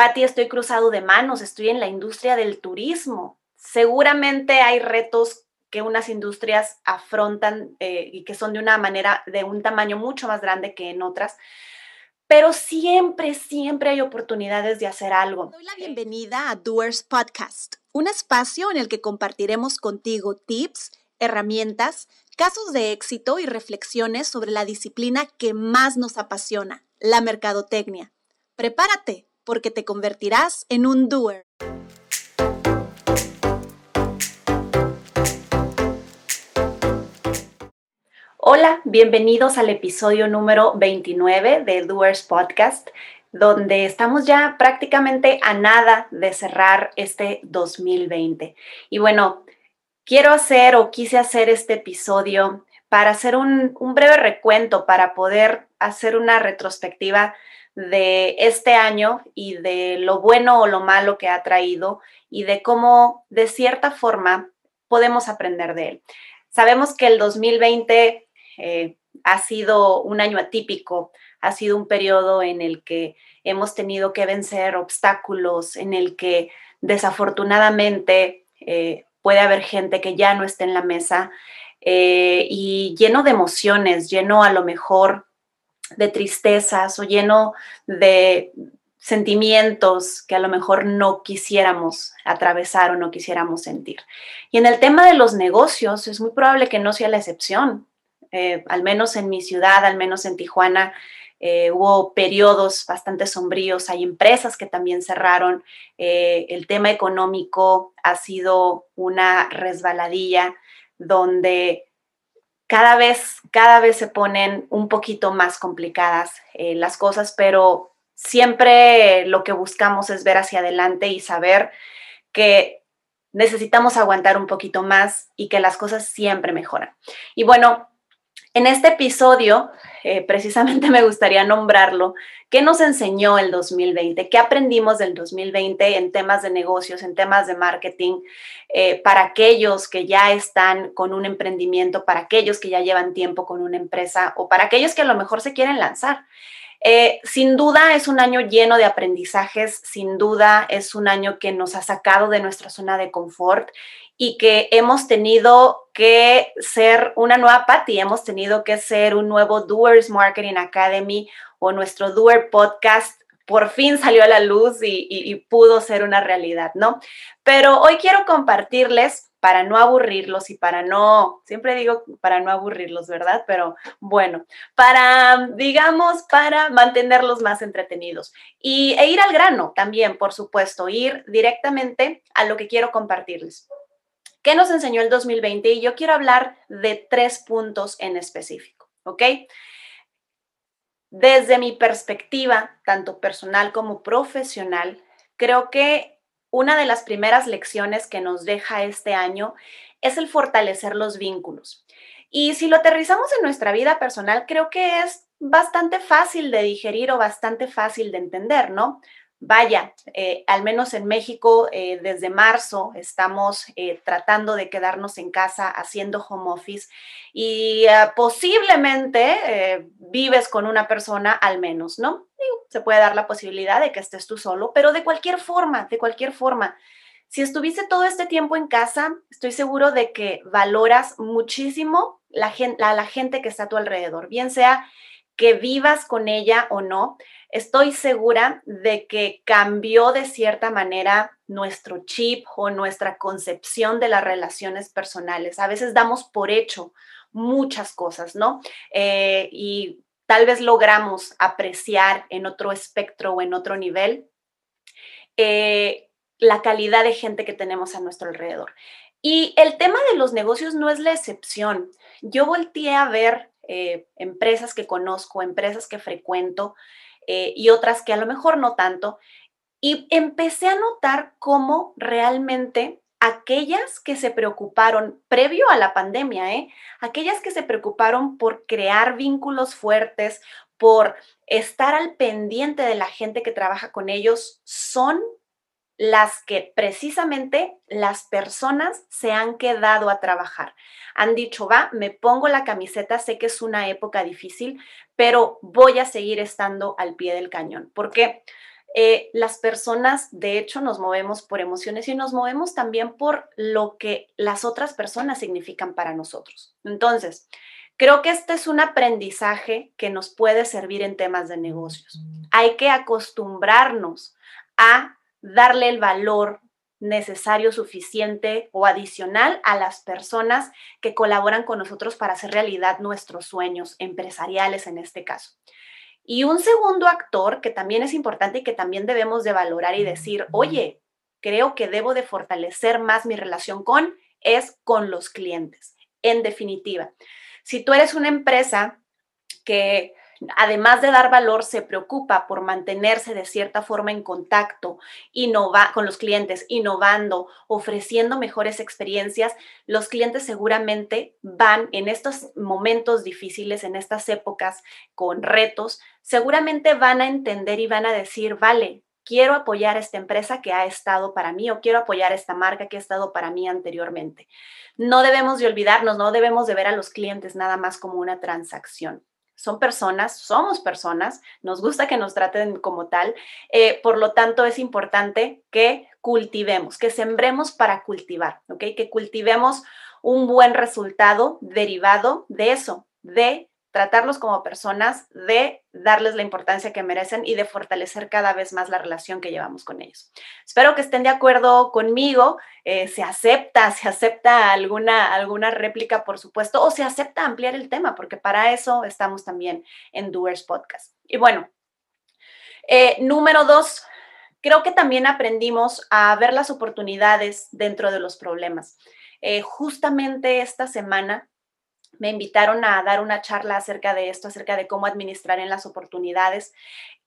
Patti, estoy cruzado de manos, estoy en la industria del turismo. Seguramente hay retos que unas industrias afrontan eh, y que son de una manera, de un tamaño mucho más grande que en otras, pero siempre, siempre hay oportunidades de hacer algo. Doy la bienvenida a Doers Podcast, un espacio en el que compartiremos contigo tips, herramientas, casos de éxito y reflexiones sobre la disciplina que más nos apasiona, la mercadotecnia. Prepárate, porque te convertirás en un doer. Hola, bienvenidos al episodio número 29 de Doers Podcast, donde estamos ya prácticamente a nada de cerrar este 2020. Y bueno, quiero hacer o quise hacer este episodio para hacer un, un breve recuento, para poder hacer una retrospectiva de este año y de lo bueno o lo malo que ha traído y de cómo de cierta forma podemos aprender de él. Sabemos que el 2020 eh, ha sido un año atípico, ha sido un periodo en el que hemos tenido que vencer obstáculos, en el que desafortunadamente eh, puede haber gente que ya no esté en la mesa eh, y lleno de emociones, lleno a lo mejor de tristezas o lleno de sentimientos que a lo mejor no quisiéramos atravesar o no quisiéramos sentir. Y en el tema de los negocios es muy probable que no sea la excepción. Eh, al menos en mi ciudad, al menos en Tijuana, eh, hubo periodos bastante sombríos, hay empresas que también cerraron, eh, el tema económico ha sido una resbaladilla donde cada vez, cada vez se ponen un poquito más complicadas las cosas, pero siempre lo que buscamos es ver hacia adelante y saber que necesitamos aguantar un poquito más y que las cosas siempre mejoran. Y bueno, en este episodio, eh, precisamente me gustaría nombrarlo, ¿qué nos enseñó el 2020? ¿Qué aprendimos del 2020 en temas de negocios, en temas de marketing, eh, para aquellos que ya están con un emprendimiento, para aquellos que ya llevan tiempo con una empresa o para aquellos que a lo mejor se quieren lanzar? Eh, sin duda es un año lleno de aprendizajes, sin duda es un año que nos ha sacado de nuestra zona de confort y que hemos tenido que ser una nueva Patty, hemos tenido que ser un nuevo Doers Marketing Academy o nuestro Doer Podcast por fin salió a la luz y, pudo ser una realidad, ¿no? Pero hoy quiero compartirles para no aburrirlos y para no, siempre digo para no aburrirlos, ¿verdad? Pero bueno, para, digamos, para mantenerlos más entretenidos y, e ir al grano también, por supuesto, ir directamente a lo que quiero compartirles. ¿Qué nos enseñó el 2020? Y yo quiero hablar de tres puntos en específico, ¿ok? Desde mi perspectiva, tanto personal como profesional, creo que una de las primeras lecciones que nos deja este año es el fortalecer los vínculos. Y si lo aterrizamos en nuestra vida personal, creo que es bastante fácil de digerir o bastante fácil de entender, ¿no? Vaya, eh, al menos en México, eh, desde marzo estamos eh, tratando de quedarnos en casa haciendo home office y posiblemente vives con una persona al menos, ¿no? se puede dar la posibilidad de que estés tú solo, pero de cualquier forma, de cualquier forma. Si estuviste todo este tiempo en casa, estoy seguro de que valoras muchísimo a la gente que está a tu alrededor, bien sea que vivas con ella o no, estoy segura de que cambió de cierta manera nuestro chip o nuestra concepción de las relaciones personales. A veces damos por hecho muchas cosas, ¿no? Eh, y tal vez logramos apreciar en otro espectro o en otro nivel eh, la calidad de gente que tenemos a nuestro alrededor. Y el tema de los negocios no es la excepción. Yo volteé a ver eh, empresas que conozco, empresas que frecuento, eh, y otras que a lo mejor no tanto. Y empecé a notar cómo realmente aquellas que se preocuparon previo a la pandemia, ¿eh? aquellas que se preocuparon por crear vínculos fuertes, por estar al pendiente de la gente que trabaja con ellos, son las que precisamente las personas se han quedado a trabajar. Han dicho, va, me pongo la camiseta, sé que es una época difícil, pero voy a seguir estando al pie del cañón. Porque eh, las personas, de hecho, nos movemos por emociones y nos movemos también por lo que las otras personas significan para nosotros. Entonces, creo que este es un aprendizaje que nos puede servir en temas de negocios. Hay que acostumbrarnos a darle el valor necesario, suficiente o adicional a las personas que colaboran con nosotros para hacer realidad nuestros sueños empresariales en este caso. Y un segundo actor que también es importante y que también debemos de valorar y decir, oye, creo que debo de fortalecer más mi relación con, es con los clientes. En definitiva, si tú eres una empresa que además de dar valor, se preocupa por mantenerse de cierta forma en contacto innova, con los clientes, innovando, ofreciendo mejores experiencias, los clientes seguramente van en estos momentos difíciles, en estas épocas con retos, seguramente van a entender y van a decir, vale, quiero apoyar a esta empresa que ha estado para mí o quiero apoyar a esta marca que ha estado para mí anteriormente. No debemos de olvidarnos, no debemos de ver a los clientes nada más como una transacción son personas, somos personas, nos gusta que nos traten como tal, eh, por lo tanto es importante que cultivemos, que sembremos para cultivar, ¿ok? Que cultivemos un buen resultado derivado de eso, de tratarlos como personas, de darles la importancia que merecen y de fortalecer cada vez más la relación que llevamos con ellos. Espero que estén de acuerdo conmigo. Eh, se acepta, se acepta alguna, alguna réplica, por supuesto, o se acepta ampliar el tema, porque para eso estamos también en Doers Podcast. Y bueno, eh, número dos, creo que también aprendimos a ver las oportunidades dentro de los problemas. Eh, justamente esta semana me invitaron a dar una charla acerca de esto, acerca de cómo administrar en las oportunidades.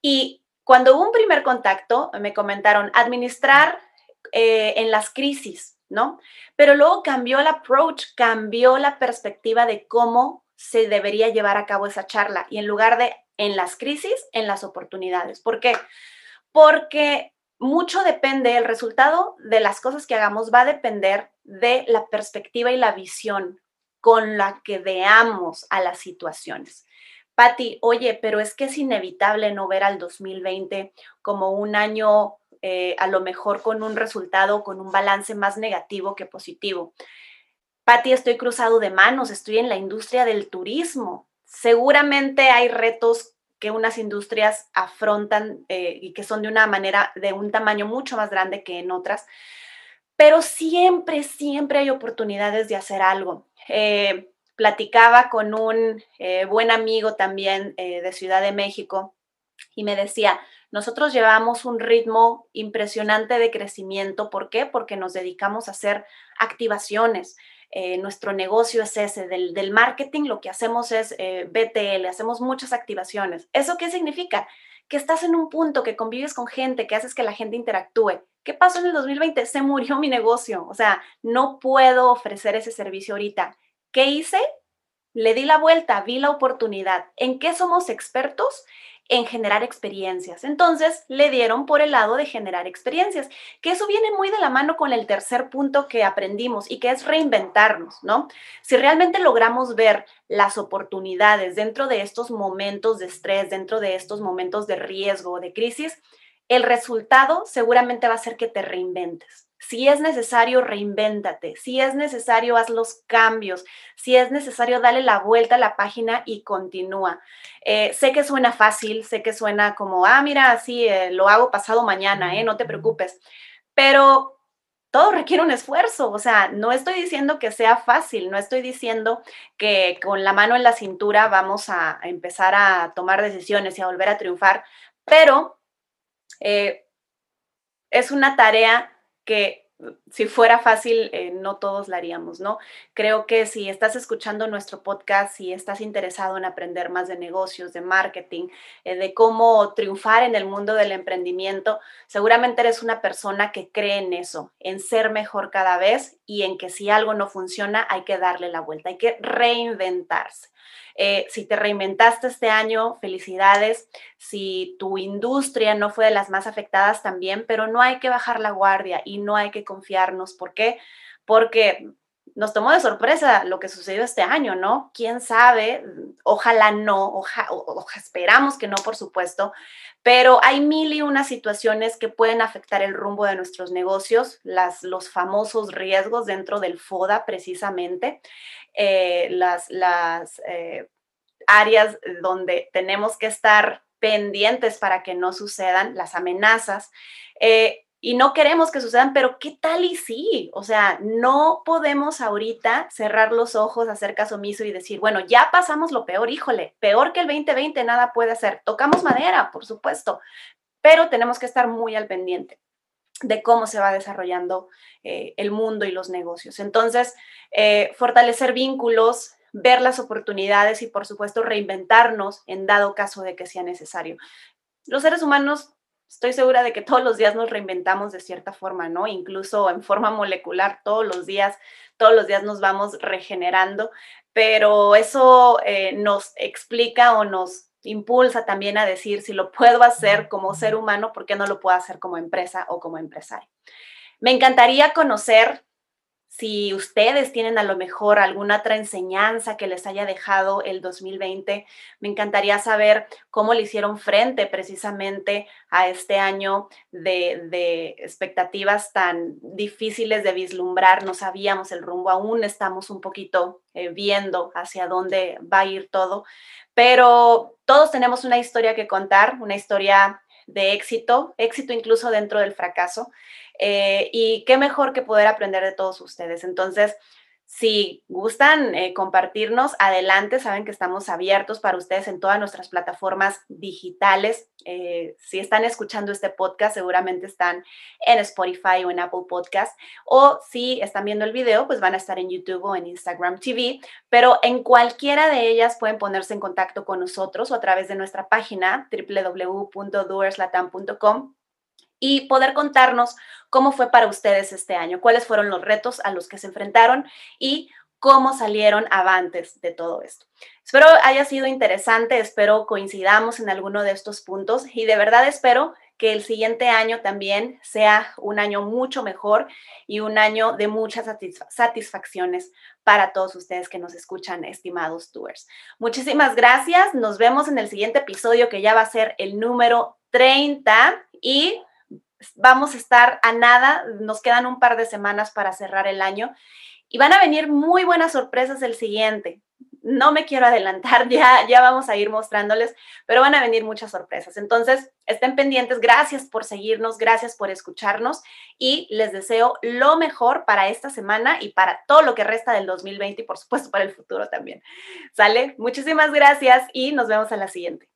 Y cuando hubo un primer contacto, me comentaron administrar eh, en las crisis, ¿no? Pero luego cambió el approach, cambió la perspectiva de cómo se debería llevar a cabo esa charla. Y en lugar de en las crisis, en las oportunidades. ¿Por qué? Porque mucho depende, el resultado de las cosas que hagamos va a depender de la perspectiva y la visión con la que veamos a las situaciones. Patti, oye, pero es que es inevitable no ver al 2020 como un año eh, a lo mejor con un resultado, con un balance más negativo que positivo. Patti, estoy cruzado de manos, estoy en la industria del turismo. Seguramente hay retos que unas industrias afrontan eh, y que son de una manera, de un tamaño mucho más grande que en otras, pero siempre, siempre hay oportunidades de hacer algo. Eh, platicaba con un eh, buen amigo también eh, de Ciudad de México y me decía, nosotros llevamos un ritmo impresionante de crecimiento. ¿Por qué? Porque nos dedicamos a hacer activaciones. nuestro negocio es ese, del, del, marketing lo que hacemos es BTL, hacemos muchas activaciones. ¿Eso qué significa? Que estás en un punto, que convives con gente, que haces que la gente interactúe. ¿Qué pasó en el 2020? Se murió mi negocio. O sea, no puedo ofrecer ese servicio ahorita. ¿Qué hice? Le di la vuelta, vi la oportunidad. ¿En qué somos expertos? En generar experiencias. Entonces, le dieron por el lado de generar experiencias, que eso viene muy de la mano con el tercer punto que aprendimos y que es reinventarnos, ¿no? Si realmente logramos ver las oportunidades dentro de estos momentos de estrés, dentro de estos momentos de riesgo de crisis, el resultado seguramente va a ser que te reinventes. Si es necesario, reinvéntate. Si es necesario, haz los cambios. Si es necesario, dale la vuelta a la página y continúa. Eh, sé que suena fácil, sé que suena como, ah, mira, sí, eh, lo hago pasado mañana, ¿eh? no te preocupes. Pero todo requiere un esfuerzo. O sea, no estoy diciendo que sea fácil, no estoy diciendo que con la mano en la cintura vamos a empezar a tomar decisiones y a volver a triunfar, pero eh, es una tarea que si fuera fácil, eh, no todos la haríamos, ¿no? Creo que si estás escuchando nuestro podcast, si estás interesado en aprender más de negocios, de marketing, eh, de cómo triunfar en el mundo del emprendimiento, seguramente eres una persona que cree en eso, en ser mejor cada vez y en que si algo no funciona, hay que darle la vuelta, hay que reinventarse. Eh, si te reinventaste este año, felicidades. Si tu industria no fue de las más afectadas también, pero no hay que bajar la guardia y no hay que confiarnos. ¿Por qué? Porque nos tomó de sorpresa lo que sucedió este año, ¿no? ¿Quién sabe? Ojalá no, esperamos que no, por supuesto, pero hay mil y unas situaciones que pueden afectar el rumbo de nuestros negocios, las, los famosos riesgos dentro del FODA precisamente, eh, las, las eh, áreas donde tenemos que estar pendientes para que no sucedan, las amenazas. Eh, y no queremos que sucedan, pero ¿qué tal y sí? O sea, no podemos ahorita cerrar los ojos, hacer caso omiso y decir, bueno, ya pasamos lo peor, híjole, peor que el 2020 nada puede hacer. Tocamos madera, por supuesto, pero tenemos que estar muy al pendiente de cómo se va desarrollando eh, el mundo y los negocios. Entonces, eh, fortalecer vínculos, ver las oportunidades y, por supuesto, reinventarnos en dado caso de que sea necesario. Los seres humanos estoy segura de que todos los días nos reinventamos de cierta forma, ¿no? Incluso en forma molecular, todos los días, todos los días nos vamos regenerando, pero eso eh, nos explica o nos impulsa también a decir si lo puedo hacer como ser humano, ¿por qué no lo puedo hacer como empresa o como empresario? Me encantaría conocer si ustedes tienen a lo mejor alguna otra enseñanza que les haya dejado el 2020, me encantaría saber cómo le hicieron frente precisamente a este año de, expectativas tan difíciles de vislumbrar. No sabíamos el rumbo, aún estamos un poquito eh, viendo hacia dónde va a ir todo, pero todos tenemos una historia que contar, una historia de éxito, éxito incluso dentro del fracaso. Eh, y qué mejor que poder aprender de todos ustedes. Entonces, si gustan eh, compartirnos, adelante, saben que estamos abiertos para ustedes en todas nuestras plataformas digitales. Eh, si están escuchando este podcast, seguramente están en Spotify o en Apple Podcast. O si están viendo el video, pues van a estar en YouTube o en Instagram TV. Pero en cualquiera de ellas pueden ponerse en contacto con nosotros o a través de nuestra página www.doerslatam.com y poder contarnos cómo fue para ustedes este año, cuáles fueron los retos a los que se enfrentaron y cómo salieron avantes de todo esto. Espero haya sido interesante, espero coincidamos en alguno de estos puntos y de verdad espero que el siguiente año también sea un año mucho mejor y un año de muchas satisfacciones para todos ustedes que nos escuchan, estimados tours. Muchísimas gracias, nos vemos en el siguiente episodio que ya va a ser el número 30 y vamos a estar a nada, nos quedan un par de semanas para cerrar el año y van a venir muy buenas sorpresas el siguiente. No me quiero adelantar, ya, ya vamos a ir mostrándoles, pero van a venir muchas sorpresas. Entonces, estén pendientes. Gracias por seguirnos, gracias por escucharnos y les deseo lo mejor para esta semana y para todo lo que resta del 2020 y por supuesto para el futuro también. ¿Sale? Muchísimas gracias y nos vemos a la siguiente.